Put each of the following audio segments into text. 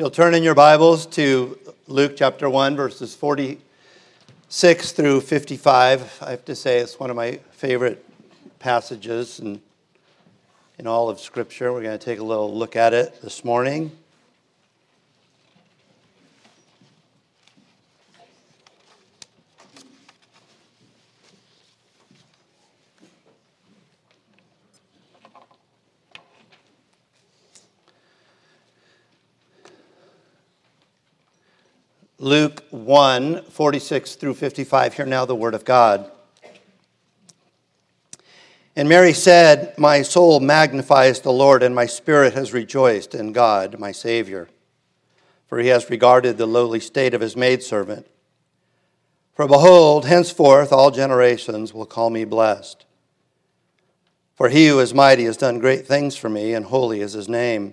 You'll turn in your Bibles to Luke chapter 1, verses 46 through 55. I have to say, it's one of my favorite passages in, in all of Scripture. We're going to take a little look at it this morning. Luke 1 46 through 55. Hear now the word of God. And Mary said, My soul magnifies the Lord, and my spirit has rejoiced in God, my Savior, for he has regarded the lowly state of his maidservant. For behold, henceforth all generations will call me blessed. For he who is mighty has done great things for me, and holy is his name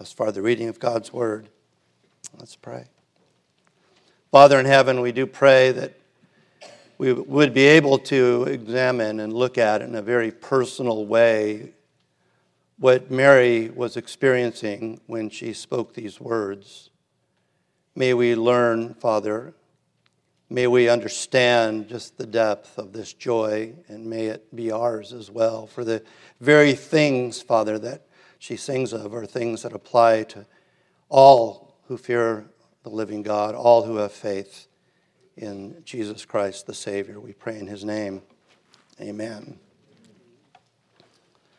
As far the reading of God's word. Let's pray. Father in heaven, we do pray that we would be able to examine and look at in a very personal way what Mary was experiencing when she spoke these words. May we learn, Father, may we understand just the depth of this joy, and may it be ours as well. For the very things, Father, that she sings of are things that apply to all who fear the living God, all who have faith in Jesus Christ the Savior. We pray in his name. Amen.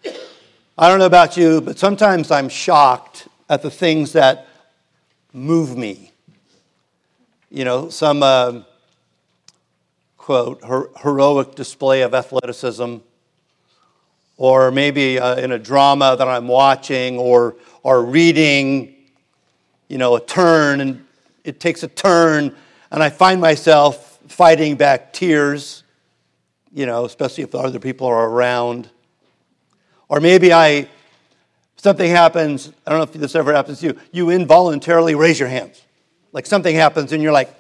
I don't know about you, but sometimes I'm shocked at the things that move me. You know, some uh, quote, her- heroic display of athleticism or maybe uh, in a drama that I'm watching or, or reading, you know, a turn, and it takes a turn, and I find myself fighting back tears, you know, especially if other people are around. Or maybe I, something happens, I don't know if this ever happens to you, you involuntarily raise your hands. Like something happens and you're like,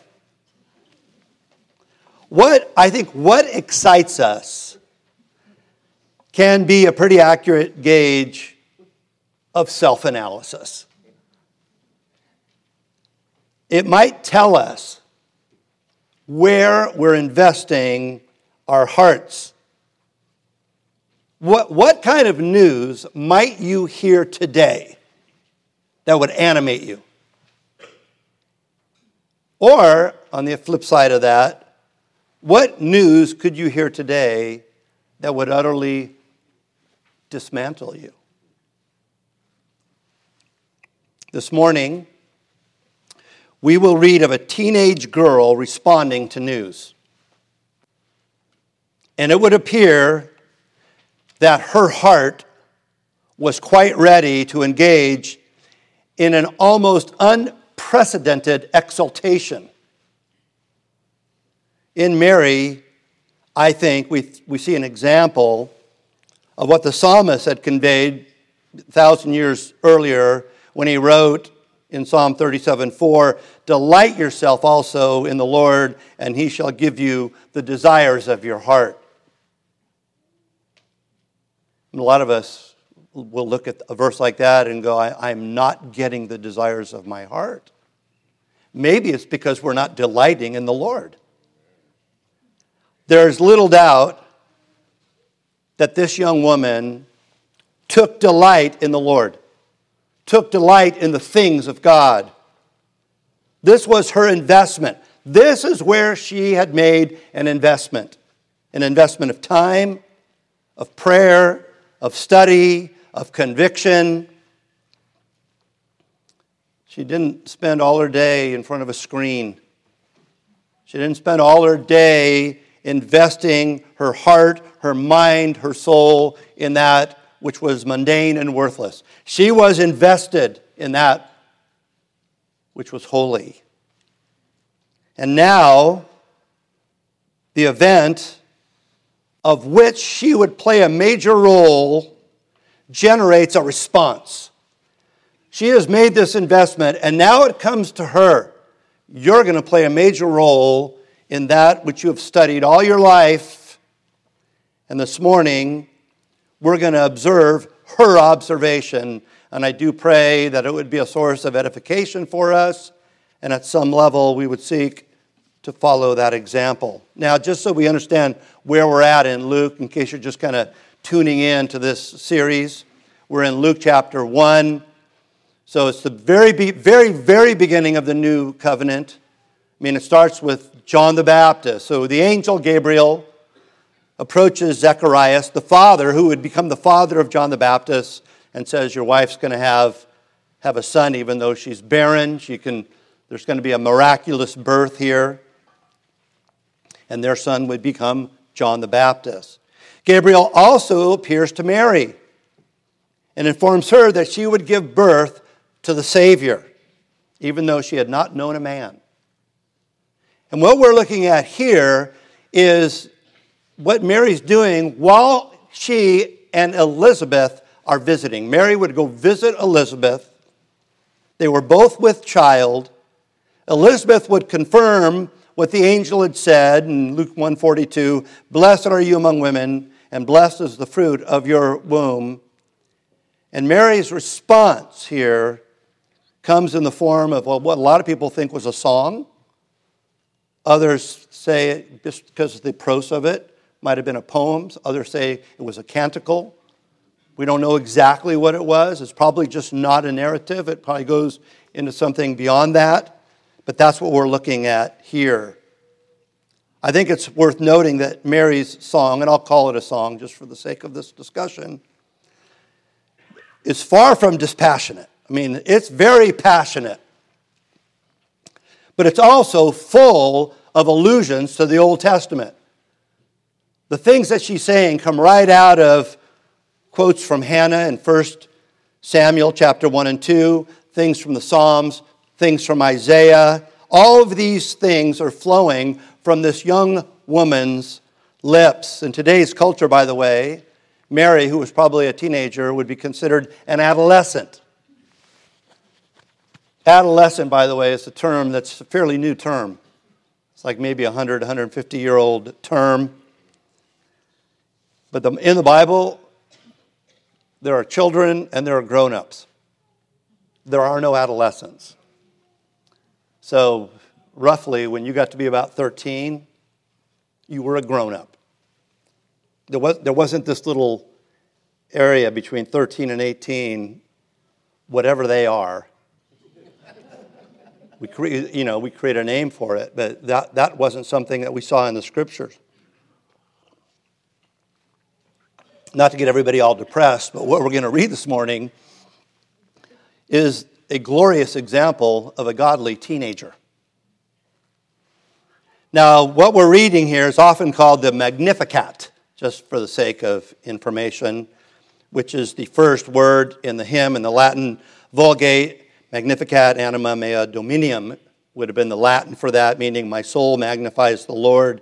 what, I think, what excites us can be a pretty accurate gauge of self analysis. It might tell us where we're investing our hearts. What, what kind of news might you hear today that would animate you? Or, on the flip side of that, what news could you hear today that would utterly dismantle you. This morning, we will read of a teenage girl responding to news. And it would appear that her heart was quite ready to engage in an almost unprecedented exaltation. In Mary, I think we, we see an example of what the psalmist had conveyed a thousand years earlier when he wrote in Psalm 37 4, Delight yourself also in the Lord, and he shall give you the desires of your heart. And a lot of us will look at a verse like that and go, I, am not getting the desires of my heart. Maybe it's because we're not delighting in the Lord. There's little doubt that this young woman took delight in the Lord, took delight in the things of God. This was her investment. This is where she had made an investment an investment of time, of prayer, of study, of conviction. She didn't spend all her day in front of a screen. She didn't spend all her day investing her heart, her mind, her soul in that which was mundane and worthless. She was invested in that which was holy. And now, the event of which she would play a major role generates a response. She has made this investment, and now it comes to her. You're going to play a major role in that which you have studied all your life. And this morning, we're going to observe her observation. And I do pray that it would be a source of edification for us, and at some level, we would seek to follow that example. Now, just so we understand where we're at in Luke, in case you're just kind of tuning in to this series, we're in Luke chapter 1. So it's the very, very, very beginning of the new covenant. I mean, it starts with John the Baptist. So the angel Gabriel approaches Zacharias, the father who would become the father of John the Baptist, and says, Your wife's going to have, have a son, even though she's barren. She can, there's going to be a miraculous birth here and their son would become John the Baptist. Gabriel also appears to Mary and informs her that she would give birth to the Savior, even though she had not known a man. And what we're looking at here is what Mary's doing while she and Elizabeth are visiting. Mary would go visit Elizabeth. They were both with child. Elizabeth would confirm what the angel had said in Luke 142 Blessed are you among women, and blessed is the fruit of your womb. And Mary's response here comes in the form of what a lot of people think was a song. Others say, just because of the prose of it, might have been a poem. Others say it was a canticle. We don't know exactly what it was. It's probably just not a narrative. It probably goes into something beyond that. But that's what we're looking at here. I think it's worth noting that Mary's song, and I'll call it a song just for the sake of this discussion, is far from dispassionate. I mean, it's very passionate. But it's also full of allusions to the Old Testament. The things that she's saying come right out of quotes from Hannah in 1 Samuel chapter 1 and 2, things from the Psalms, things from Isaiah. All of these things are flowing from this young woman's lips. In today's culture, by the way, Mary, who was probably a teenager, would be considered an adolescent. Adolescent, by the way, is a term that's a fairly new term. It's like maybe a 100, 150 year old term. But the, in the Bible, there are children and there are grown ups. There are no adolescents. So, roughly, when you got to be about 13, you were a grown up. There, was, there wasn't this little area between 13 and 18, whatever they are. We create, you know, we create a name for it, but that, that wasn't something that we saw in the scriptures. Not to get everybody all depressed, but what we're going to read this morning is a glorious example of a godly teenager. Now, what we're reading here is often called the Magnificat, just for the sake of information, which is the first word in the hymn in the Latin Vulgate. Magnificat anima mea dominum would have been the Latin for that, meaning my soul magnifies the Lord.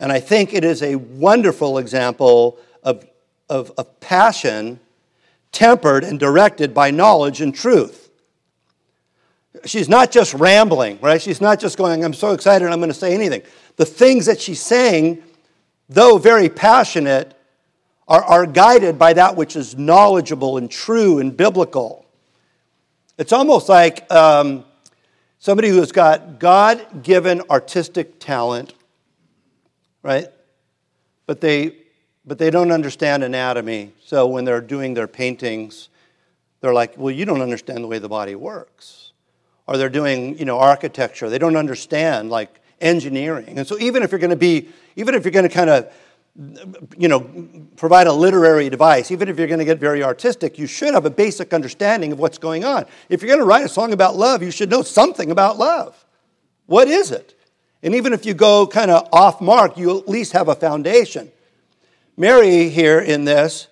And I think it is a wonderful example of, of, of passion tempered and directed by knowledge and truth she's not just rambling, right? She's not just going, I'm so excited, I'm going to say anything. The things that she's saying, though very passionate, are, are guided by that which is knowledgeable and true and biblical. It's almost like um, somebody who has got God given artistic talent, right? But they, but they don't understand anatomy. So when they're doing their paintings, they're like, well, you don't understand the way the body works or they're doing you know architecture they don't understand like engineering and so even if you're going to be even if you're going to kind of you know provide a literary device even if you're going to get very artistic you should have a basic understanding of what's going on. If you're going to write a song about love you should know something about love. What is it? And even if you go kind of off mark you at least have a foundation. Mary here in this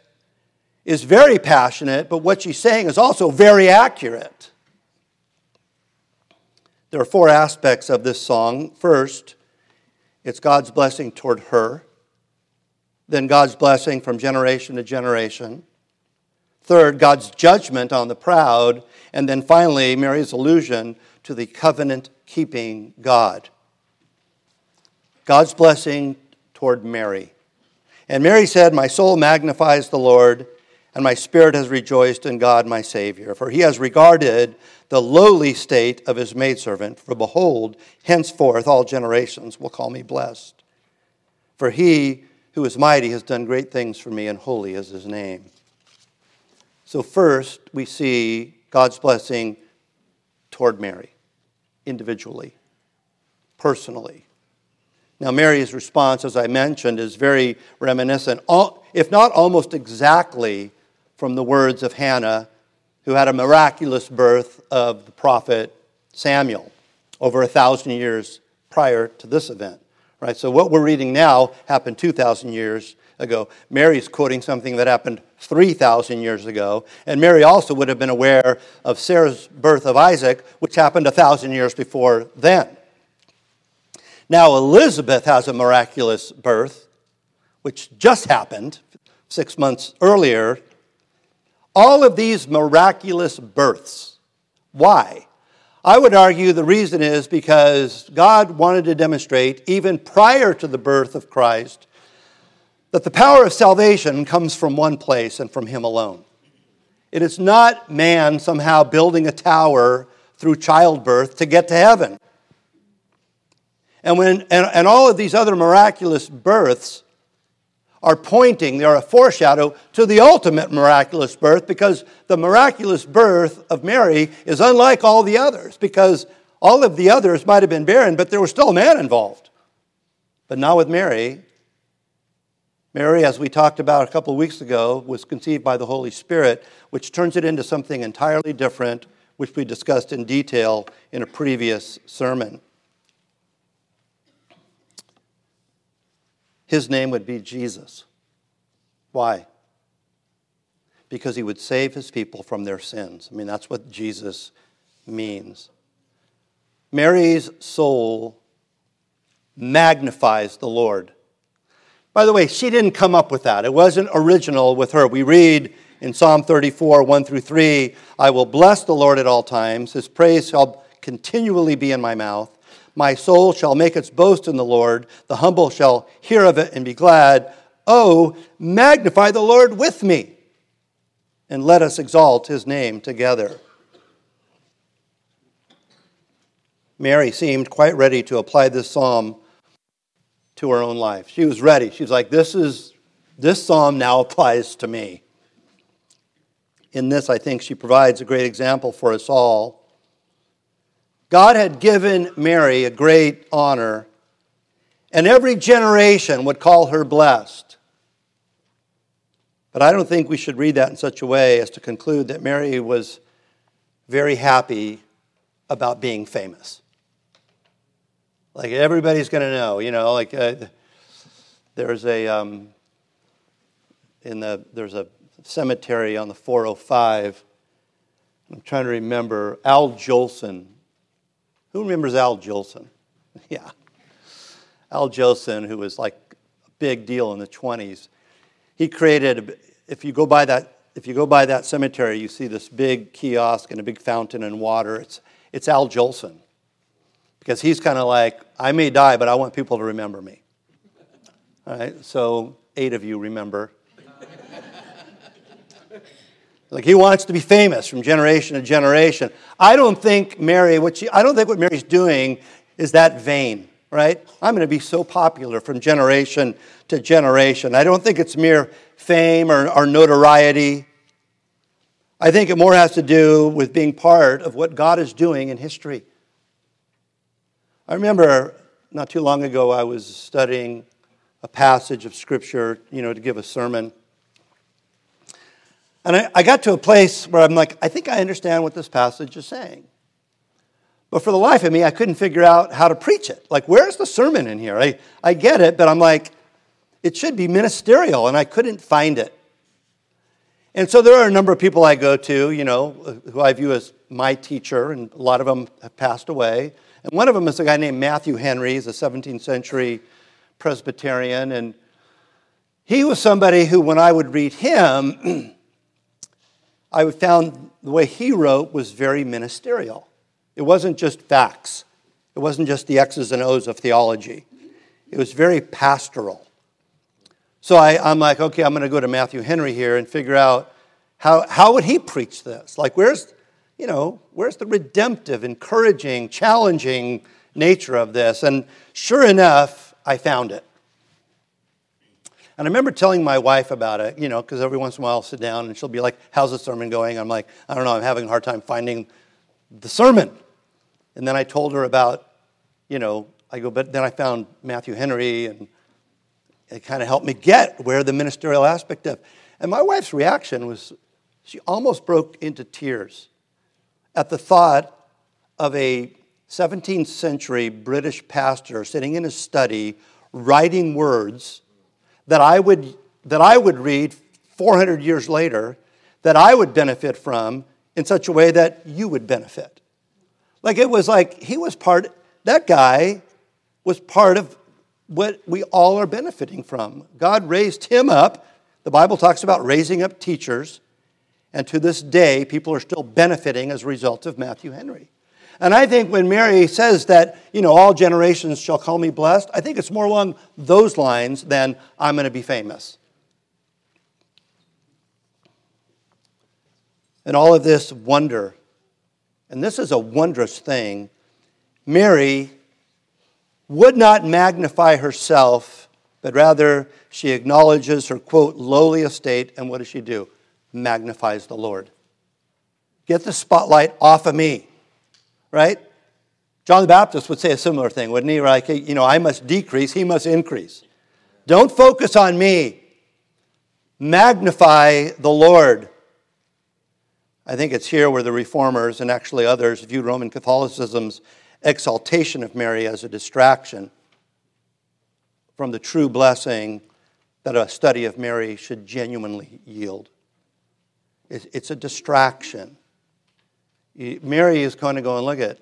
is very passionate but what she's saying is also very accurate. There are four aspects of this song. First, it's God's blessing toward her, then God's blessing from generation to generation. Third, God's judgment on the proud. And then finally, Mary's allusion to the covenant keeping God. God's blessing toward Mary. And Mary said, My soul magnifies the Lord, and my spirit has rejoiced in God my Savior, for he has regarded the lowly state of his maidservant. For behold, henceforth all generations will call me blessed. For he who is mighty has done great things for me, and holy is his name. So, first, we see God's blessing toward Mary, individually, personally. Now, Mary's response, as I mentioned, is very reminiscent, if not almost exactly, from the words of Hannah, who had a miraculous birth of the prophet Samuel over a thousand years prior to this event. Right? So, what we're reading now happened 2,000 years ago. Mary's quoting something that happened 3,000 years ago. And Mary also would have been aware of Sarah's birth of Isaac, which happened 1,000 years before then. Now, Elizabeth has a miraculous birth, which just happened six months earlier. All of these miraculous births. Why? I would argue the reason is because God wanted to demonstrate, even prior to the birth of Christ, that the power of salvation comes from one place and from Him alone. It is not man somehow building a tower through childbirth to get to heaven. And, when, and, and all of these other miraculous births are pointing, they're a foreshadow to the ultimate miraculous birth because the miraculous birth of Mary is unlike all the others because all of the others might have been barren, but there was still a man involved. But not with Mary. Mary, as we talked about a couple of weeks ago, was conceived by the Holy Spirit, which turns it into something entirely different, which we discussed in detail in a previous sermon. His name would be Jesus. Why? Because he would save his people from their sins. I mean, that's what Jesus means. Mary's soul magnifies the Lord. By the way, she didn't come up with that. It wasn't original with her. We read in Psalm 34, 1 through 3, I will bless the Lord at all times. His praise shall continually be in my mouth. My soul shall make its boast in the Lord. The humble shall hear of it and be glad. Oh, magnify the Lord with me, and let us exalt his name together. Mary seemed quite ready to apply this psalm to her own life. She was ready. She's like, this is this psalm now applies to me. In this, I think she provides a great example for us all. God had given Mary a great honor, and every generation would call her blessed. But I don't think we should read that in such a way as to conclude that Mary was very happy about being famous. Like everybody's going to know, you know, like uh, there's a um, in the there's a cemetery on the 405. I'm trying to remember Al Jolson. Who remembers Al Jolson? yeah, Al Jolson, who was like a big deal in the 20s. He created. If you go by that, if you go by that cemetery, you see this big kiosk and a big fountain and water. It's it's Al Jolson because he's kind of like, I may die, but I want people to remember me. All right, so eight of you remember. Like he wants to be famous from generation to generation. I don't think Mary, what she, I don't think what Mary's doing is that vain, right? I'm going to be so popular from generation to generation. I don't think it's mere fame or, or notoriety. I think it more has to do with being part of what God is doing in history. I remember not too long ago I was studying a passage of Scripture, you know, to give a sermon. And I, I, got to a place where I'm like, I think I understand what this passage is saying. But for the life of me, I couldn't figure out how to preach it. Like, where's the sermon in here? I, I get it, but I'm like, it should be ministerial, and I couldn't find it. And so there are a number of people I go to, you know, who I view as my teacher, and a lot of them have passed away. And one of them is a guy named Matthew Henry. He's a 17th century Presbyterian. And he was somebody who, when I would read him, I found the way he wrote was very ministerial. It wasn't just facts, it wasn't just the X's and O's of theology, it was very pastoral. So I, am like, okay, I'm going to go to Matthew Henry here and figure out how, how would he preach this? Like, where's, you know, where's the redemptive, encouraging, challenging nature of this? And sure enough, I found it. And I remember telling my wife about it, you know, because every once in a while I'll sit down and she'll be like, How's the sermon going? I'm like, I don't know, I'm having a hard time finding the sermon. And then I told her about, you know, I go, but then I found Matthew Henry and it kind of helped me get where the ministerial aspect of. And my wife's reaction was she almost broke into tears at the thought of a 17th century British pastor sitting in his study writing words that I would, that I would read 400 years later, that I would benefit from in such a way that you would benefit. Like it was like he was part, that guy was part of what we all are benefiting from. God raised him up. The Bible talks about raising up teachers. And to this day, people are still benefiting as a result of Matthew Henry. And I think when Mary says that, you know, all generations shall call me blessed, I think it's more along those lines than I'm going to be famous. And all of this wonder, and this is a wondrous thing, Mary would not magnify herself, but rather she acknowledges her, quote, lowly estate, and what does she do? Magnifies the Lord. Get the spotlight off of me, right? John the Baptist would say a similar thing, wouldn't he? Like, you know, I must decrease, he must increase. Don't focus on me. Magnify the Lord. I think it's here where the reformers and actually others viewed Roman Catholicism's exaltation of Mary as a distraction from the true blessing that a study of Mary should genuinely yield. It's a distraction. Mary is going to go and look at,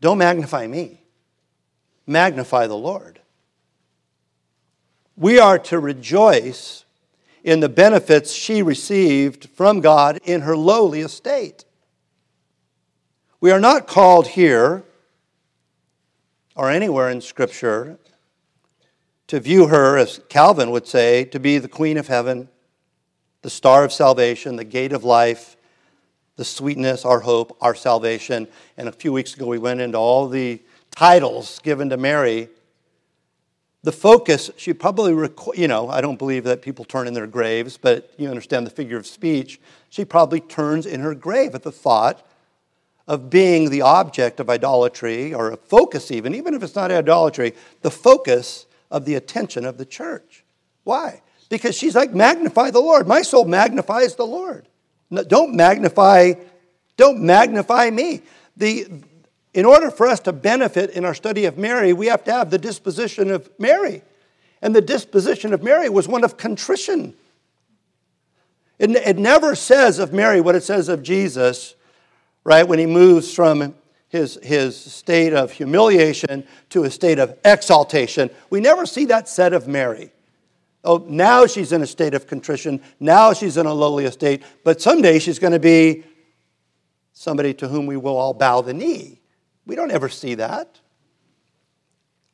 don't magnify me, magnify the Lord. We are to rejoice in the benefits she received from God in her lowly estate. We are not called here or anywhere in Scripture to view her, as Calvin would say, to be the Queen of Heaven, the star of salvation, the gate of life, the sweetness, our hope, our salvation. And a few weeks ago, we went into all the titles given to Mary. The focus, she probably, requ- you know, I don't believe that people turn in their graves, but you understand the figure of speech. She probably turns in her grave at the thought of being the object of idolatry, or a focus even, even if it's not idolatry, the focus of the attention of the church. Why? Because she's like, magnify the Lord. My soul magnifies the Lord. No, don't magnify, don't magnify me. The, in order for us to benefit in our study of Mary, we have to have the disposition of Mary. And the disposition of Mary was one of contrition. It, it never says of Mary what it says of Jesus right? When he moves from his, his state of humiliation to a state of exaltation. We never see that said of Mary. Oh, now she's in a state of contrition. Now she's in a lowly estate. But someday she's going to be somebody to whom we will all bow the knee. We don't ever see that.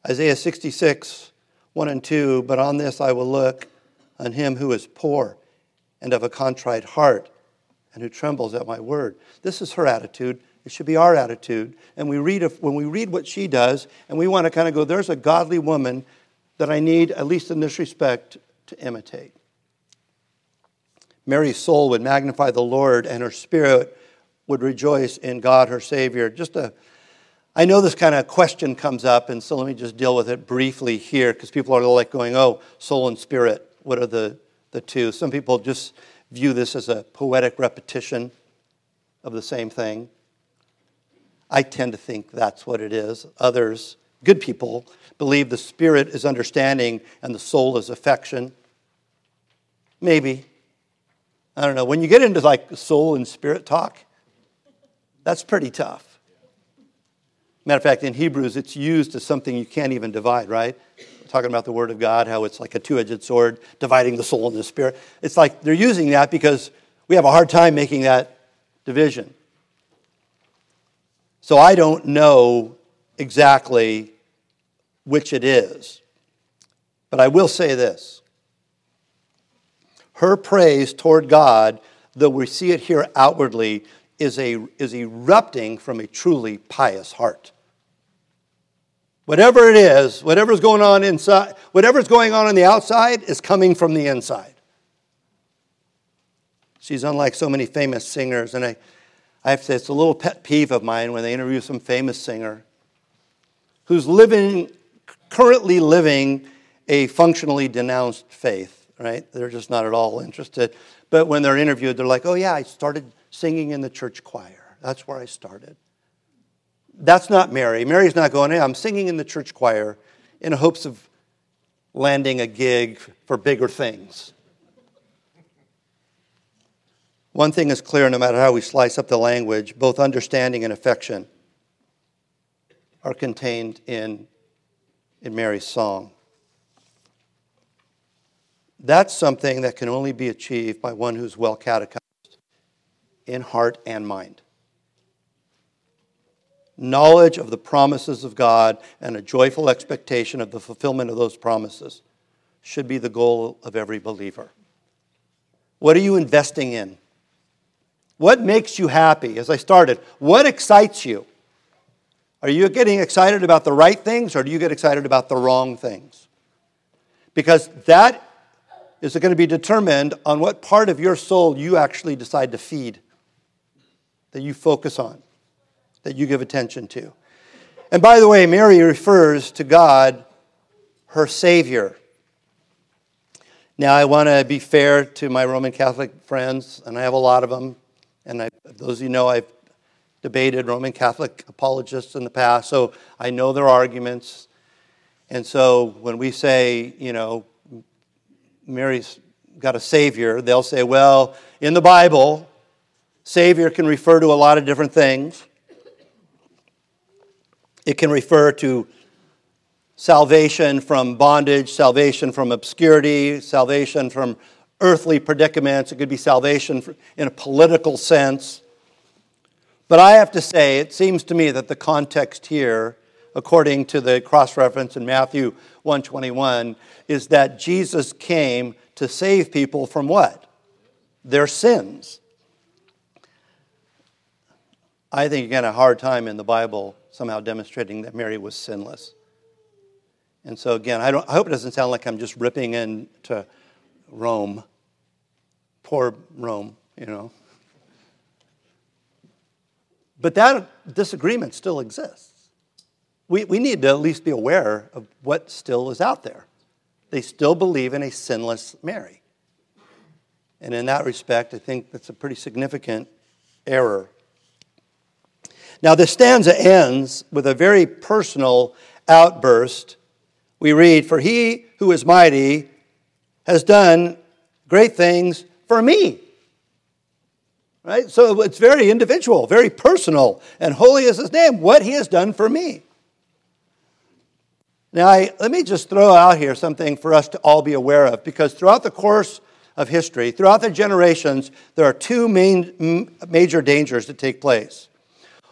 Isaiah 66, 1 and 2. But on this I will look on him who is poor and of a contrite heart and who trembles at my word. This is her attitude. It should be our attitude. And we read when we read what she does, and we want to kind of go, there's a godly woman that I need, at least in this respect, to imitate. Mary's soul would magnify the Lord, and her spirit would rejoice in God, her Savior. Just a I know this kind of question comes up, and so let me just deal with it briefly here because people are like going, oh, soul and spirit, what are the, the two? Some people just view this as a poetic repetition of the same thing. I tend to think that's what it is. Others, good people, believe the spirit is understanding and the soul is affection. Maybe. I don't know. When you get into like soul and spirit talk, that's pretty tough. Matter of fact, in Hebrews, it's used as something you can't even divide, right? Talking about the Word of God, how it's like a two edged sword dividing the soul and the spirit. It's like they're using that because we have a hard time making that division. So I don't know exactly which it is. But I will say this her praise toward God, though we see it here outwardly, is, a, is erupting from a truly pious heart. Whatever it is, whatever's going on inside, whatever's going on on the outside is coming from the inside. She's unlike so many famous singers, and I, I have to say it's a little pet peeve of mine when they interview some famous singer who's living, currently living a functionally denounced faith, right? They're just not at all interested. But when they're interviewed, they're like, oh, yeah, I started singing in the church choir. That's where I started. That's not Mary. Mary's not going, hey, I'm singing in the church choir in hopes of landing a gig for bigger things. One thing is clear no matter how we slice up the language, both understanding and affection are contained in, in Mary's song. That's something that can only be achieved by one who's well catechized in heart and mind. Knowledge of the promises of God and a joyful expectation of the fulfillment of those promises should be the goal of every believer. What are you investing in? What makes you happy? As I started, what excites you? Are you getting excited about the right things or do you get excited about the wrong things? Because that is going to be determined on what part of your soul you actually decide to feed, that you focus on, that you give attention to. And by the way, Mary refers to God, her Savior. Now, I want to be fair to my Roman Catholic friends, and I have a lot of them. And I, those of you know, I've debated Roman Catholic apologists in the past, so I know their arguments. And so when we say, you know, Mary's got a Savior, they'll say, well, in the Bible, Savior can refer to a lot of different things. It can refer to salvation from bondage, salvation from obscurity, salvation from earthly predicaments, it could be salvation in a political sense. But I have to say, it seems to me that the context here, according to the cross reference in Matthew 121, is that Jesus came to save people from what? Their sins. I think again a hard time in the Bible somehow demonstrating that Mary was sinless. And so again, I, I hope it doesn't sound like I'm just ripping into Rome poor Rome, you know. But that disagreement still exists. We, we need to at least be aware of what still is out there. They still believe in a sinless Mary. And in that respect, I think that's a pretty significant error. Now, the stanza ends with a very personal outburst. We read, For he who is mighty has done great things for me. Right? So it's very individual, very personal, and holy is his name, what he has done for me. Now, I, let me just throw out here something for us to all be aware of, because throughout the course of history, throughout the generations, there are two main, major dangers that take place.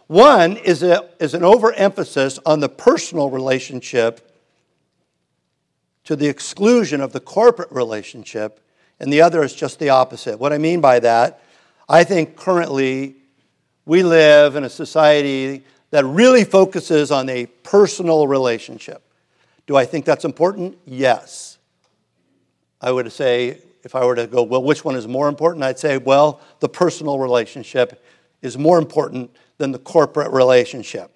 One is, a, is an overemphasis on the personal relationship to the exclusion of the corporate relationship and the other is just the opposite. What I mean by that, I think currently we live in a society that really focuses on a personal relationship. Do I think that's important? Yes. I would say, if I were to go, well, which one is more important? I'd say, well, the personal relationship is more important than the corporate relationship.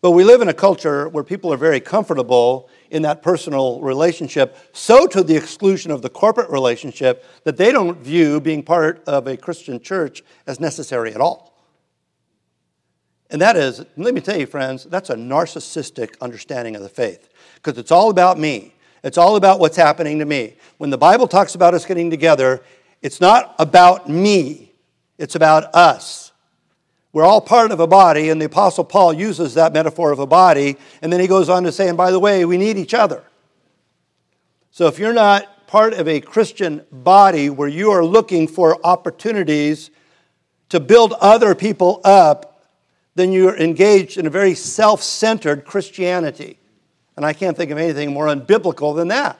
But we live in a culture where people are very comfortable in that personal relationship, so to the exclusion of the corporate relationship that they don't view being part of a Christian church as necessary at all. And that is, let me tell you, friends, that's a narcissistic understanding of the faith because it's all about me. It's all about what's happening to me. When the Bible talks about us getting together, It's not about me, it's about us. We're all part of a body, and the Apostle Paul uses that metaphor of a body, and then he goes on to say, and by the way, we need each other. So if you're not part of a Christian body where you are looking for opportunities to build other people up, then you're engaged in a very self centered Christianity. And I can't think of anything more unbiblical than that.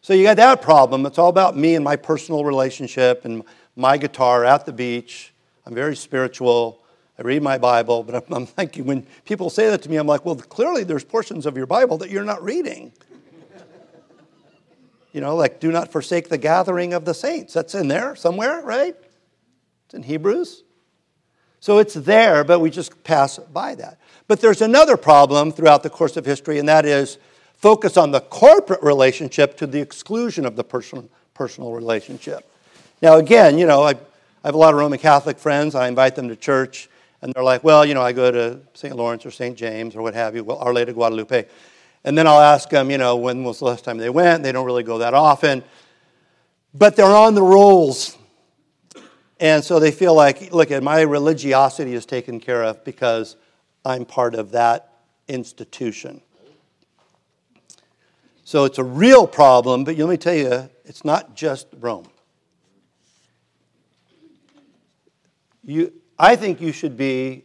So you got that problem. It's all about me and my personal relationship and my guitar at the beach. I'm very spiritual. I read my Bible, but I'm, I'm thinking when people say that to me, I'm like, well, clearly there's portions of your Bible that you're not reading. you know, like do not forsake the gathering of the saints. That's in there somewhere, right? It's in Hebrews. So it's there, but we just pass by that. But there's another problem throughout the course of history, and that is focus on the corporate relationship to the exclusion of the personal, personal relationship. Now, again, you know, I have a lot of Roman Catholic friends. I invite them to church, and they're like, well, you know, I go to St. Lawrence or St. James or what have you, well, Our Lady of Guadalupe. And then I'll ask them, you know, when was the last time they went? They don't really go that often. But they're on the rolls. And so they feel like, look, my religiosity is taken care of because I'm part of that institution. So it's a real problem, but let me tell you, it's not just Rome. You, I think you should be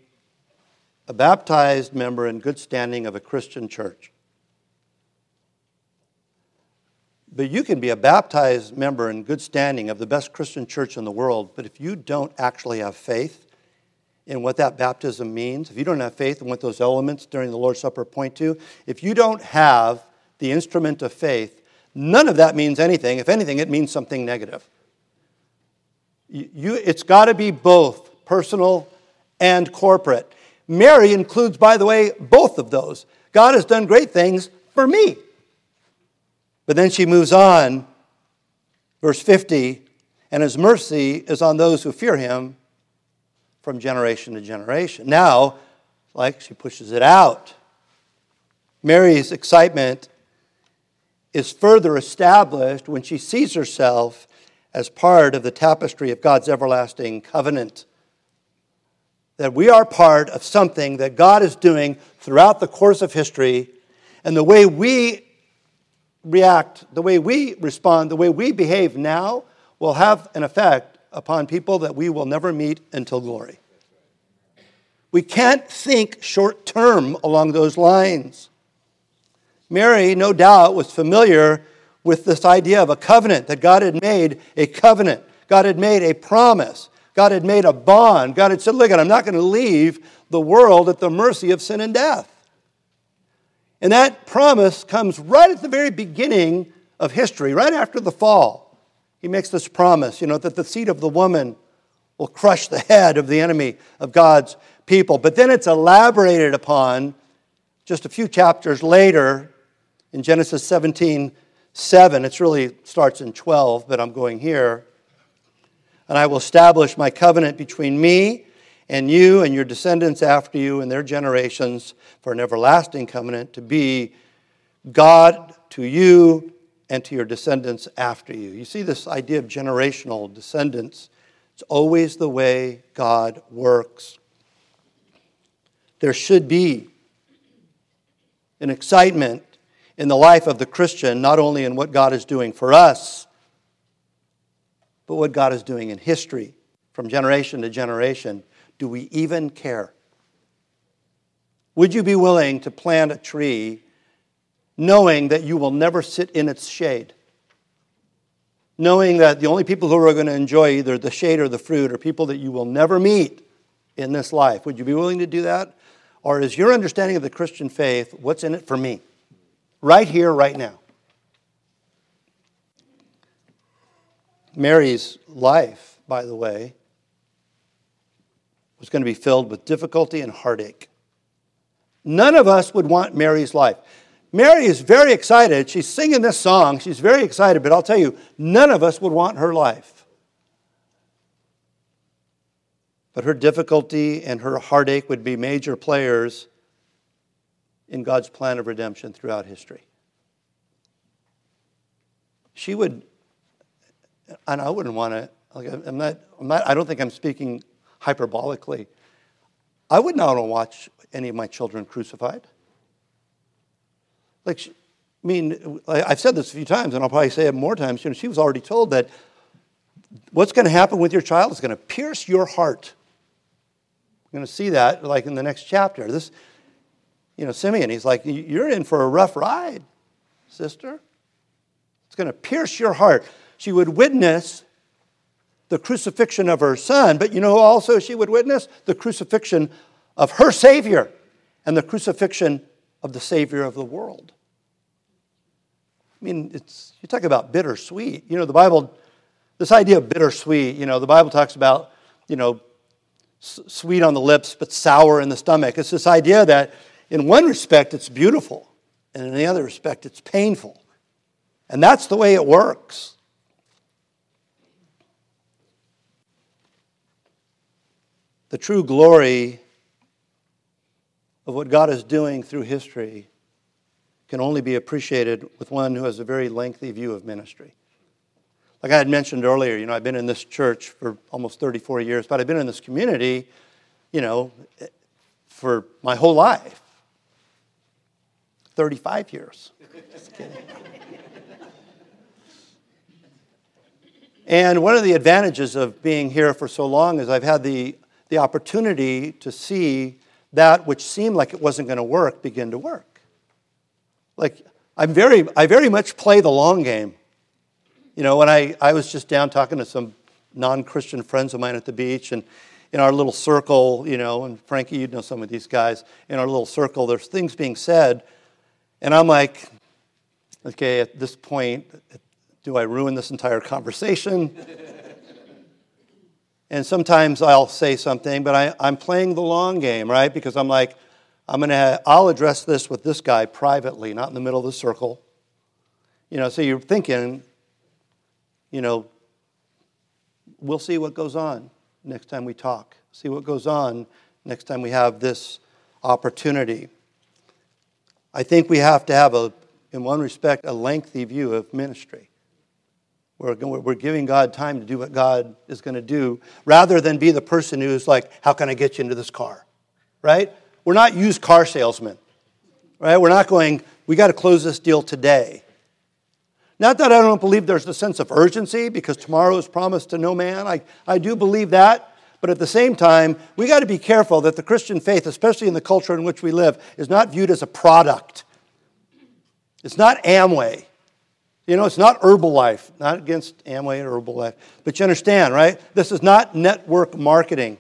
a baptized member in good standing of a Christian church. But you can be a baptized member in good standing of the best Christian church in the world, but if you don't actually have faith in what that baptism means, if you don't have faith in what those elements during the Lord's Supper point to, if you don't have the instrument of faith, none of that means anything. If anything, it means something negative. You, it's got to be both personal and corporate. Mary includes, by the way, both of those. God has done great things for me. But then she moves on, verse 50, and his mercy is on those who fear him from generation to generation. Now, like she pushes it out. Mary's excitement is further established when she sees herself as part of the tapestry of God's everlasting covenant. That we are part of something that God is doing throughout the course of history, and the way we react, the way we respond, the way we behave now will have an effect upon people that we will never meet until glory. We can't think short term along those lines. Mary, no doubt, was familiar with this idea of a covenant, that God had made a covenant. God had made a promise. God had made a bond. God had said, Look, I'm not going to leave the world at the mercy of sin and death. And that promise comes right at the very beginning of history, right after the fall. He makes this promise, you know, that the seed of the woman will crush the head of the enemy of God's people. But then it's elaborated upon just a few chapters later in Genesis 17 7. It really starts in 12, but I'm going here. And I will establish my covenant between me and you and your descendants after you and their generations for an everlasting covenant to be God to you and to your descendants after you. You see this idea of generational descendants. It's always the way God works. There should be an excitement in the life of the Christian, not only in what God is doing for us, but what God is doing in history from generation to generation. Do we even care? Would you be willing to plant a tree knowing that you will never sit in its shade? Knowing that the only people who are going to enjoy either the shade or the fruit are people that you will never meet in this life. Would you be willing to do that? Or is your understanding of the Christian faith what's in it for me? right here, right now. Mary's life, by the way, was going to be filled with difficulty and heartache. None of us would want Mary's life. Mary is very excited. She's singing this song. She's very excited, but I'll tell you, none of us would want her life. But her difficulty and her heartache would be major players in God's plan of redemption throughout history. She would, and I wouldn't want to, like, I'm not, I'm not, I don't think I'm speaking hyperbolically. I would not want to watch any of my children crucified. Like, I mean, I've said this a few times, and I'll probably say it more times. You know, she was already told that what's going to happen with your child is going to pierce your heart. We're going to see that, like in the next chapter. This, you know, Simeon, he's like, You're in for a rough ride, sister. It's going to pierce your heart. She would witness the crucifixion of her son, but you know also she would witness? The crucifixion of her Savior and the crucifixion of the Savior of the world. I mean, it's, you talk about bittersweet. You know, the Bible, this idea of bittersweet, you know, the Bible talks about, you know, sweet on the lips but sour in the stomach. It's this idea that in one respect it's beautiful, and in the other respect it's painful. And that's the way it works. The true glory of what God is doing through history can only be appreciated with one who has a very lengthy view of ministry. Like I had mentioned earlier, you know, I've been in this church for almost 34 years, but I've been in this community, you know, for my whole life. 35 years. Just kidding. and one of the advantages of being here for so long is I've had the, the opportunity to see that which seemed like it wasn't going to work begin to work. Like, I'm very, I very much play the long game. You know, when I, I was just down talking to some non Christian friends of mine at the beach, and in our little circle, you know, and Frankie, you'd know some of these guys, in our little circle, there's things being said, and I'm like, okay, at this point, do I ruin this entire conversation? and sometimes I'll say something, but I, I'm playing the long game, right? Because I'm like, I'm gonna, I'll address this with this guy privately, not in the middle of the circle. You know, so you're thinking, you know, we'll see what goes on next time we talk. See what goes on next time we have this opportunity. I think we have to have, a, in one respect, a lengthy view of ministry. We're, we're giving God time to do what God is going to do rather than be the person who's like, How can I get you into this car? Right? We're not used car salesmen. Right? We're not going, We got to close this deal today. Not that I don't believe there's a sense of urgency because tomorrow is promised to no man. I, I do believe that. But at the same time, we got to be careful that the Christian faith, especially in the culture in which we live, is not viewed as a product. It's not Amway. You know, it's not Herbalife, not against Amway or Herbalife. But you understand, right? This is not network marketing.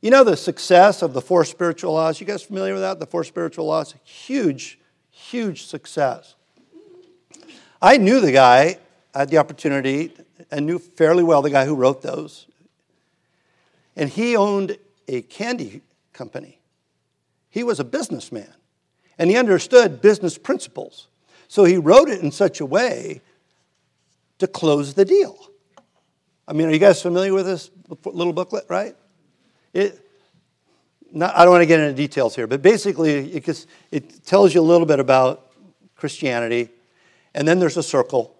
You know the success of the four spiritual laws? You guys familiar with that? The four spiritual laws? Huge, huge success. I knew the guy, I had the opportunity, and knew fairly well the guy who wrote those. And he owned a candy company. He was a businessman, and he understood business principles. So he wrote it in such a way to close the deal. I mean, are you guys familiar with this little booklet, right? It, not, I don't want to get into details here, but basically, it, just, it tells you a little bit about Christianity and then there's a circle.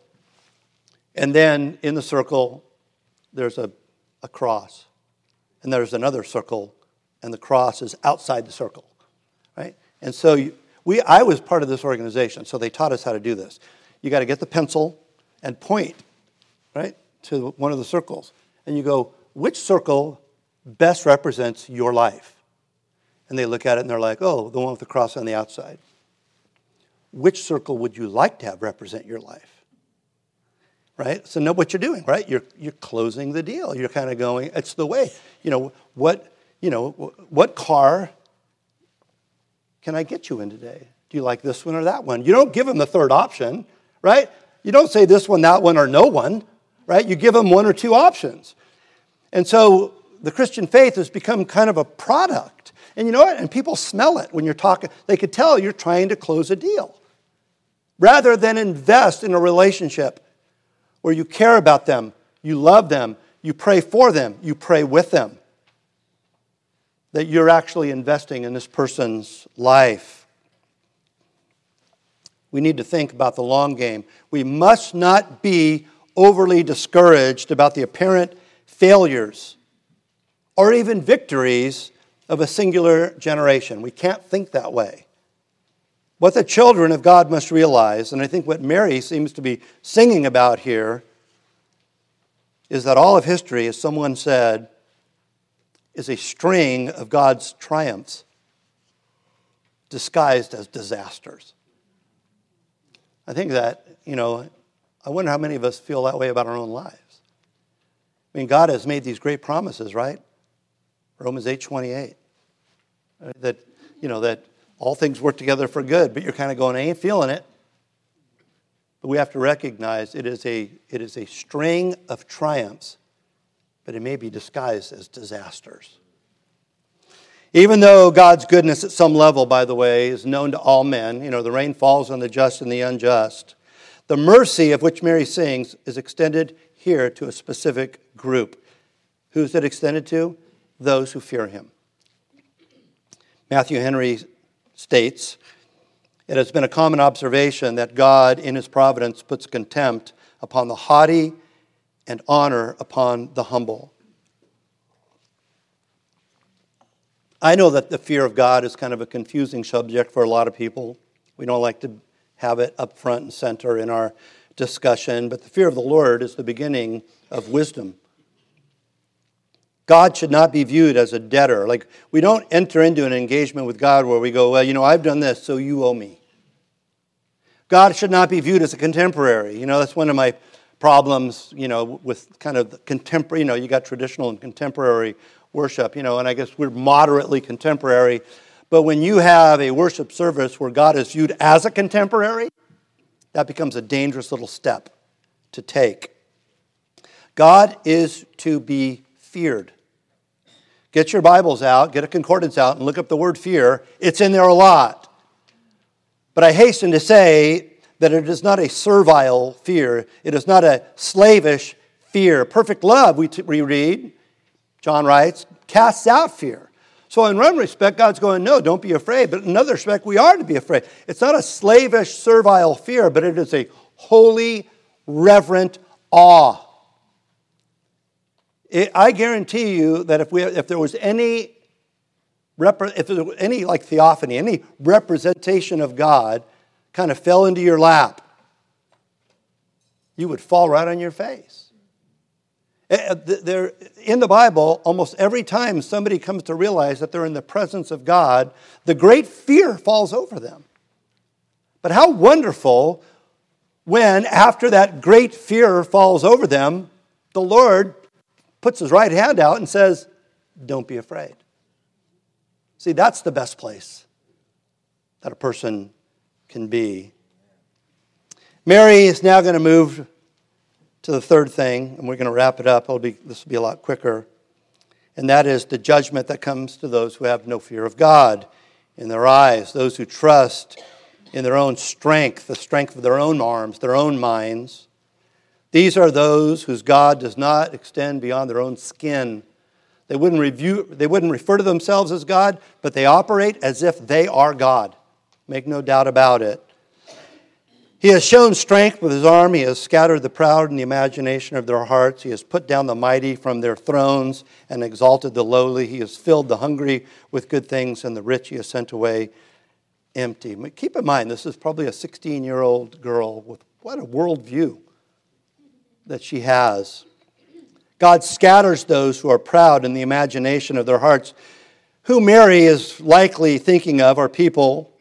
And then in the circle, there's a, a cross. And there's another circle, and the cross is outside the circle. Right? And so you, we, I was part of this organization, so they taught us how to do this. You got to get the pencil and point, right, to one of the circles. And you go, which circle best represents your life? And they look at it and they're like, oh, the one with the cross on the outside which circle would you like to have represent your life? Right? So know what you're doing, right? You're, you're closing the deal. You're kind of going, it's the way. You know, what, you know, what car can I get you in today? Do you like this one or that one? You don't give them the third option, right? You don't say this one, that one, or no one, right? You give them one or two options. And so the Christian faith has become kind of a product. And you know what? And people smell it when you're talking. They could tell you're trying to close a deal rather than invest in a relationship where you care about them, you love them, you pray for them, you pray with them. That you're actually investing in this person's life. We need to think about the long game. We must not be overly discouraged about the apparent failures or even victories of a singular generation. We can't think that way. What the children of God must realize, and I think what Mary seems to be singing about here, is that all of history, as someone said, is a string of God's triumphs disguised as disasters. I think that, you know, I wonder how many of us feel that way about our own lives. I mean, God has made these great promises, right? Romans 8 28. That, you know, that all things work together for good, but you're kind of going, I ain't feeling it. But we have to recognize it is a, it is a string of triumphs, but it may be disguised as disasters. Even though God's goodness at some level, by the way, is known to all men, you know, the rain falls on the just and the unjust, the mercy of which Mary sings is extended here to a specific group. Who's it extended to? Those who fear him. Matthew Henry states It has been a common observation that God, in his providence, puts contempt upon the haughty and honor upon the humble. I know that the fear of God is kind of a confusing subject for a lot of people. We don't like to have it up front and center in our discussion, but the fear of the Lord is the beginning of wisdom. God should not be viewed as a debtor. Like, we don't enter into an engagement with God where we go, well, you know, I've done this, so you owe me. God should not be viewed as a contemporary. You know, that's one of my problems, you know, with kind of contemporary, you know, you got traditional and contemporary worship, you know, and I guess we're moderately contemporary. But when you have a worship service where God is viewed as a contemporary, that becomes a dangerous little step to take. God is to be feared. Get your Bibles out, get a concordance out, and look up the word fear. It's in there a lot. But I hasten to say that it is not a servile fear, it is not a slavish fear. Perfect love, we, t- we read, John writes, casts out fear. So, in one respect, God's going, no, don't be afraid. But in another respect, we are to be afraid. It's not a slavish, servile fear, but it is a holy, reverent awe. It, I guarantee you that if, we, if there was any if there was any like theophany, any representation of God kind of fell into your lap, you would fall right on your face. Eh, eh, there, in the Bible, almost every time somebody comes to realize that they're in the presence of God, the great fear falls over them. But how wonderful when, after that great fear falls over them, the Lord puts his right hand out and says, Don't be afraid. See, that's the best place that a person can be. Mary is now going to move to the third thing, and we're going to wrap it up. Be, this will be a lot quicker. And that is the judgment that comes to those who have no fear of God in their eyes, those who trust in their own strength, the strength of their own arms, their own minds, these are those whose God does not extend beyond their own skin. They wouldn't, review, they wouldn't refer to themselves as God, but they operate as if they are God. Make no doubt about it. He has shown strength with his arm. He has scattered the proud in the imagination of their hearts. He has put down the mighty from their thrones and exalted the lowly. He has filled the hungry with good things, and the rich he has sent away empty. Keep in mind, this is probably a 16 year old girl with what a worldview that she has. God scatters those who are proud in the imagination of their hearts. Who Mary is likely thinking of are people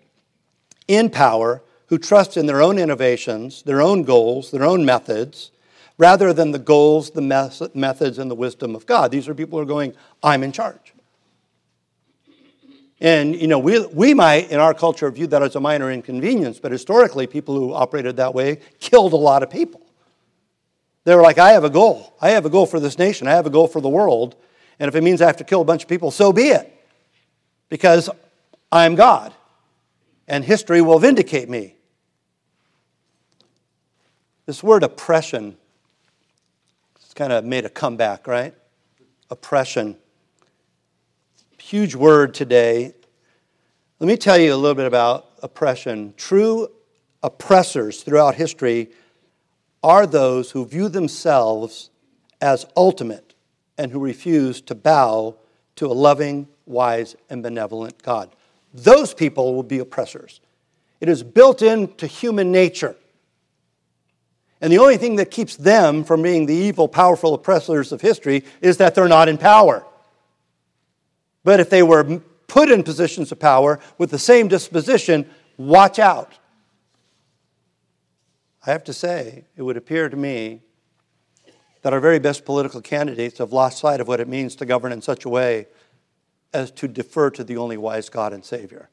in power who trust in their own innovations, their own goals, their own methods, rather than the goals, the methods, and the wisdom of God. These are people who are going, I'm in charge. And, you know, we, we might, in our culture, view that as a minor inconvenience, but historically, people who operated that way killed a lot of people. They were like, I have a goal. I have a goal for this nation. I have a goal for the world. And if it means I have to kill a bunch of people, so be it. Because I'm God. And history will vindicate me. This word oppression it's kind of made a comeback, right? Oppression. Huge word today. Let me tell you a little bit about oppression. True oppressors throughout history are those who view themselves as ultimate and who refuse to bow to a loving, wise, and benevolent God. Those people will be oppressors. It is built into human nature. And the only thing that keeps them from being the evil, powerful oppressors of history is that they're not in power. But if they were put in positions of power with the same disposition, watch out. I have to say, it would appear to me that our very best political candidates have lost sight of what it means to govern in such a way as to defer to the only wise God and Savior.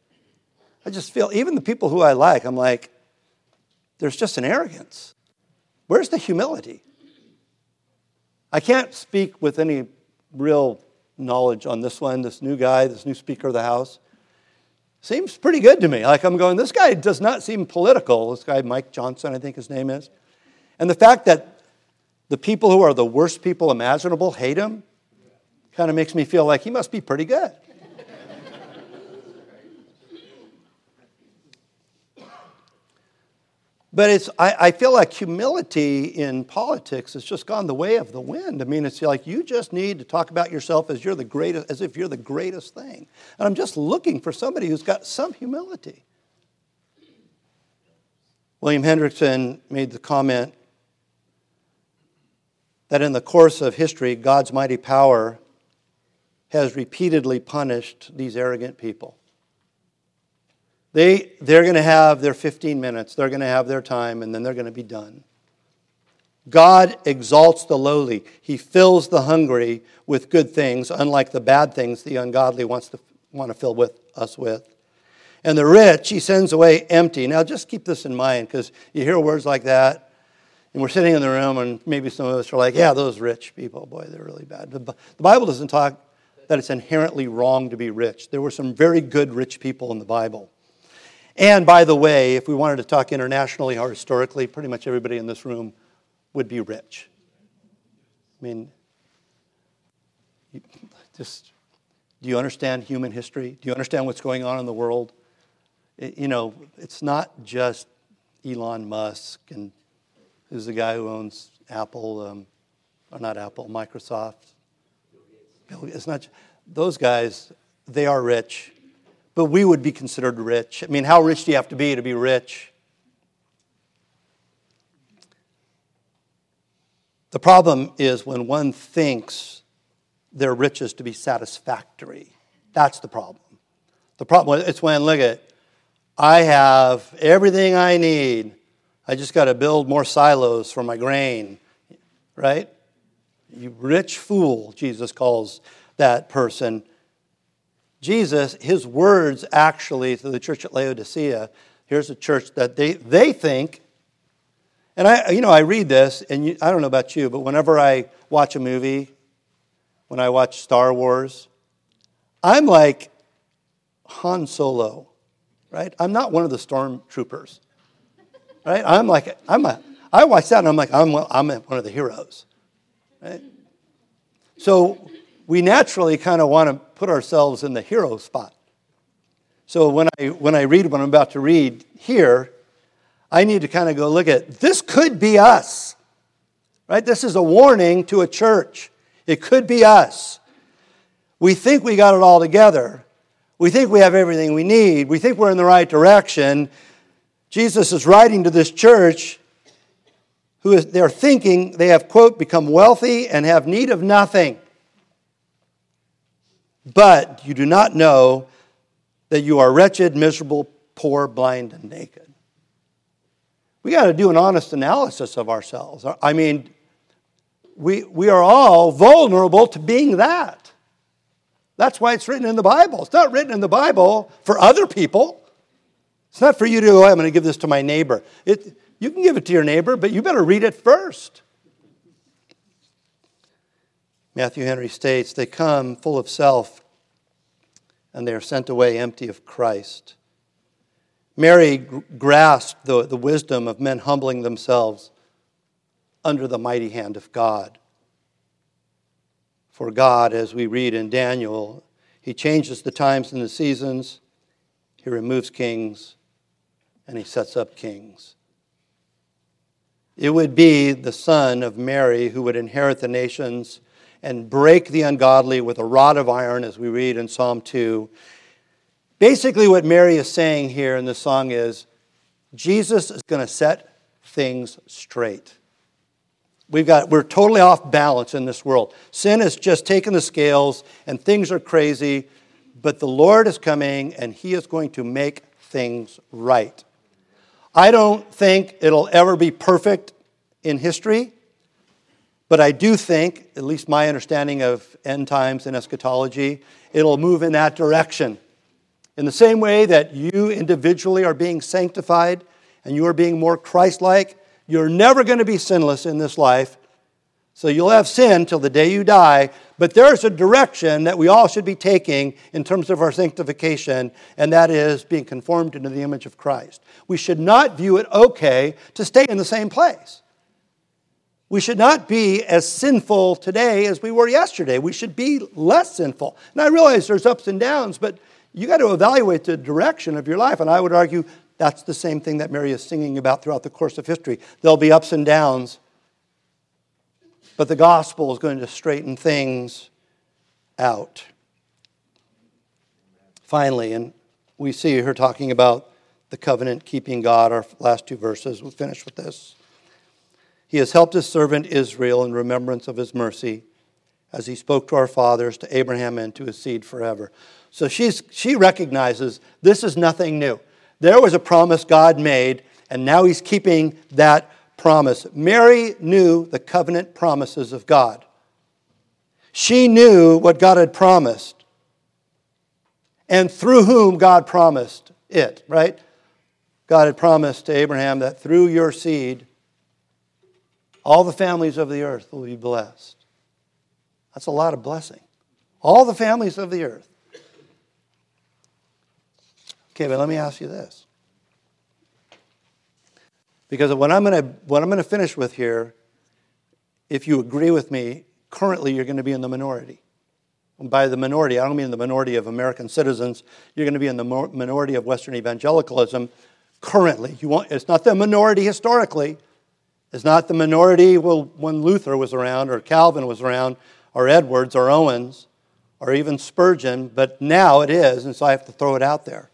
I just feel, even the people who I like, I'm like, there's just an arrogance. Where's the humility? I can't speak with any real knowledge on this one, this new guy, this new Speaker of the House. Seems pretty good to me. Like I'm going, this guy does not seem political. This guy, Mike Johnson, I think his name is. And the fact that the people who are the worst people imaginable hate him kind of makes me feel like he must be pretty good. But it's, I, I, feel like humility in politics has just gone the way of the wind. I mean, it's like you just need to talk about yourself as you're the greatest, as if you're the greatest thing. And I'm just looking for somebody who's got some humility. William Hendriksen made the comment that in the course of history, God's mighty power has repeatedly punished these arrogant people. They, they're going to have their 15 minutes, they're going to have their time, and then they're going to be done. God exalts the lowly. He fills the hungry with good things, unlike the bad things the ungodly wants to want to fill with us with. And the rich he sends away empty. Now just keep this in mind because you hear words like that, and we're sitting in the room, and maybe some of us are like, yeah, those rich people, boy, they're really bad. But The Bible doesn't talk that it's inherently wrong to be rich. There were some very good rich people in the Bible. And by the way, if we wanted to talk internationally or historically, pretty much everybody in this room would be rich. I mean, just do you understand human history? Do you understand what's going on in the world? It, you know, it's not just Elon Musk and who's the guy who owns Apple, um, or not Apple, Microsoft. It's not those guys. They are rich but we would be considered rich. I mean, how rich do you have to be to be rich? The problem is when one thinks their riches to be satisfactory. That's the problem. The problem is when, look at, I have everything I need. I just got to build more silos for my grain, right? You rich fool, Jesus calls that person. Jesus, his words actually to the church at Laodicea, here's a church that they, they think, and I, you know, I read this, and you, I don't know about you, but whenever I watch a movie, when I watch Star Wars, I'm like Han Solo, right? I'm not one of the stormtroopers, right? I'm like, I'm a, I watch that and I'm like, I'm, I'm one of the heroes, right? So we naturally kind of want to put ourselves in the hero spot. So when I, when I read what I'm about to read here, I need to kind of go look at this could be us. Right? This is a warning to a church. It could be us. We think we got it all together. We think we have everything we need. We think we're in the right direction. Jesus is writing to this church who is, they're thinking they have, quote, become wealthy and have need of nothing. But you do not know that you are wretched, miserable, poor, blind, and naked. We got to do an honest analysis of ourselves. I mean, we, we are all vulnerable to being that. That's why it's written in the Bible. It's not written in the Bible for other people. It's not for you to go, I'm going to give this to my neighbor. It, you can give it to your neighbor, but you better read it first. Matthew Henry states, They come full of self, and they are sent away empty of Christ. Mary grasped the, the wisdom of men humbling themselves under the mighty hand of God. For God, as we read in Daniel, He changes the times and the seasons, He removes kings, and He sets up kings. It would be the son of Mary who would inherit the nations and break the ungodly with a rod of iron, as we read in Psalm 2. Basically, what Mary is saying here in the song is Jesus is going to set things straight. We've got, we're totally off balance in this world. Sin has just taken the scales and things are crazy, but the Lord is coming and He is going to make things right. I don't think it'll ever be perfect in history, but I do think, at least my understanding of end times and eschatology, it'll move in that direction. In the same way that you individually are being sanctified and you are being more Christ like, you're never going to be sinless in this life. So you'll have sin till the day you die, but there's a direction that we all should be taking in terms of our sanctification, and that is being conformed into the image of Christ. We should not view it okay to stay in the same place. We should not be as sinful today as we were yesterday. We should be less sinful. And I realize there's ups and downs, but you got to evaluate the direction of your life. And I would argue that's the same thing that Mary is singing about throughout the course of history. There'll be ups and downs, but the gospel is going to straighten things out. Finally, and we see her talking about the covenant keeping God, our last two verses. We'll finish with this. He has helped his servant Israel in remembrance of his mercy, as he spoke to our fathers, to Abraham, and to his seed forever. So she's, she recognizes this is nothing new. There was a promise God made, and now he's keeping that promise. Mary knew the covenant promises of God. She knew what God had promised, and through whom God promised it, right? God had promised to Abraham that through your seed, all the families of the earth will be blessed. That's a lot of blessing. All the families of the earth. Okay, but let me ask you this. Because what I'm going to what I'm going to finish with here, if you agree with me, currently you're going to be in the minority. And by the minority, I don't mean the minority of American citizens. You're going to be in the minority of Western evangelicalism currently. You want, it's not the minority historically. It's not the minority when Luther was around, or Calvin was around, or Edwards, or Owens, or even Spurgeon, but now it is, and so I have to throw it out there.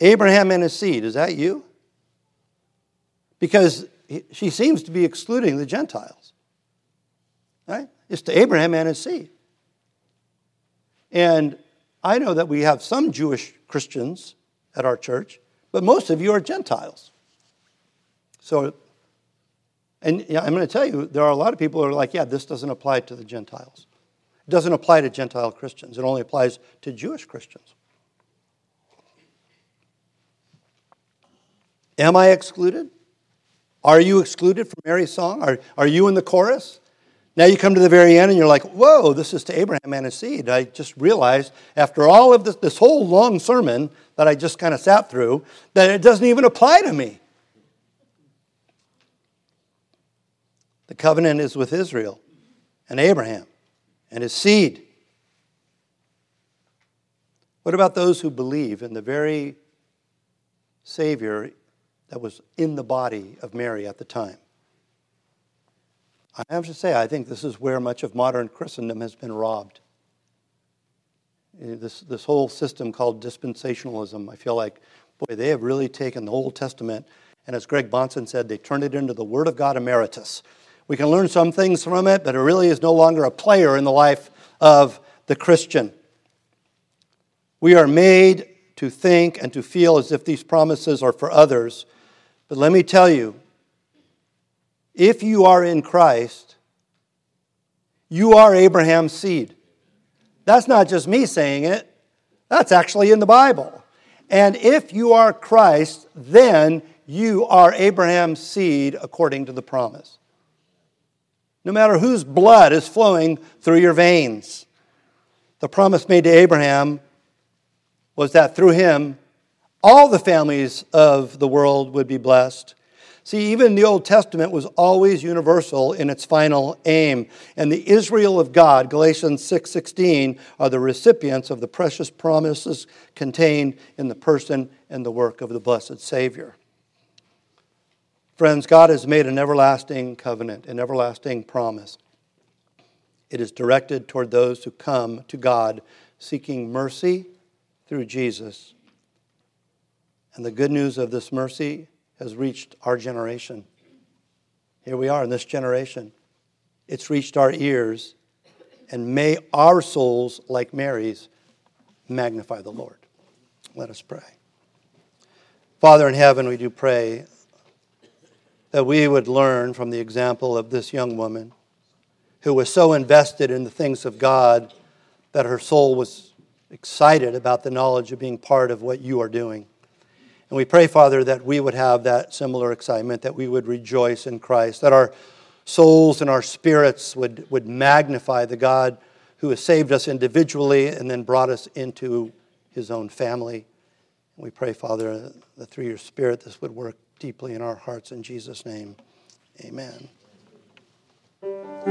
Abraham and his seed, is that you? Because she seems to be excluding the Gentiles. Right? It's to Abraham and his seed. And I know that we have some Jewish Christians at our church, but most of you are Gentiles. So, and I'm going to tell you, there are a lot of people who are like, yeah, this doesn't apply to the Gentiles. It doesn't apply to Gentile Christians, it only applies to Jewish Christians. Am I excluded? Are you excluded from Mary's song? Are, are you in the chorus? Now you come to the very end and you're like, whoa, this is to Abraham and his seed. I just realized after all of this, this whole long sermon that I just kind of sat through, that it doesn't even apply to me. The covenant is with Israel and Abraham and his seed. What about those who believe in the very Savior that was in the body of Mary at the time? I have to say, I think this is where much of modern Christendom has been robbed. This, this whole system called dispensationalism, I feel like, boy, they have really taken the Old Testament, and as Greg Bahnsen said, they turned it into the Word of God emeritus. We can learn some things from it, but it really is no longer a player in the life of the Christian. We are made to think and to feel as if these promises are for others. But let me tell you, if you are in Christ, you are Abraham's seed. That's not just me saying it, that's actually in the Bible. And if you are Christ, then you are Abraham's seed according to the promise. No matter whose blood is flowing through your veins. The promise made to Abraham was that through him, all the families of the world would be blessed. See, even the Old Testament was always universal in its final aim. And the Israel of God, Galatians 6:16, are the recipients of the precious promises contained in the person and the work of the blessed Savior. Friends, God has made an everlasting covenant, an everlasting promise. It is directed toward those who come to God seeking mercy through Jesus. And the good news of this mercy has reached our generation. Here we are in this generation. It's reached our ears, and may our souls, like Mary's, magnify the Lord. Let us pray. Father in heaven, we do pray that we would learn from the example of this young woman who was so invested in the things of God that her soul was excited about the knowledge of being part of what you are doing. And we pray, Father, that we would have that similar excitement, that we would rejoice in Christ, that our souls and our spirits would, would magnify the God who has saved us individually and then brought us into his own family. We pray, Father, that through your Spirit this would work deeply in our hearts. In Jesus' name, amen.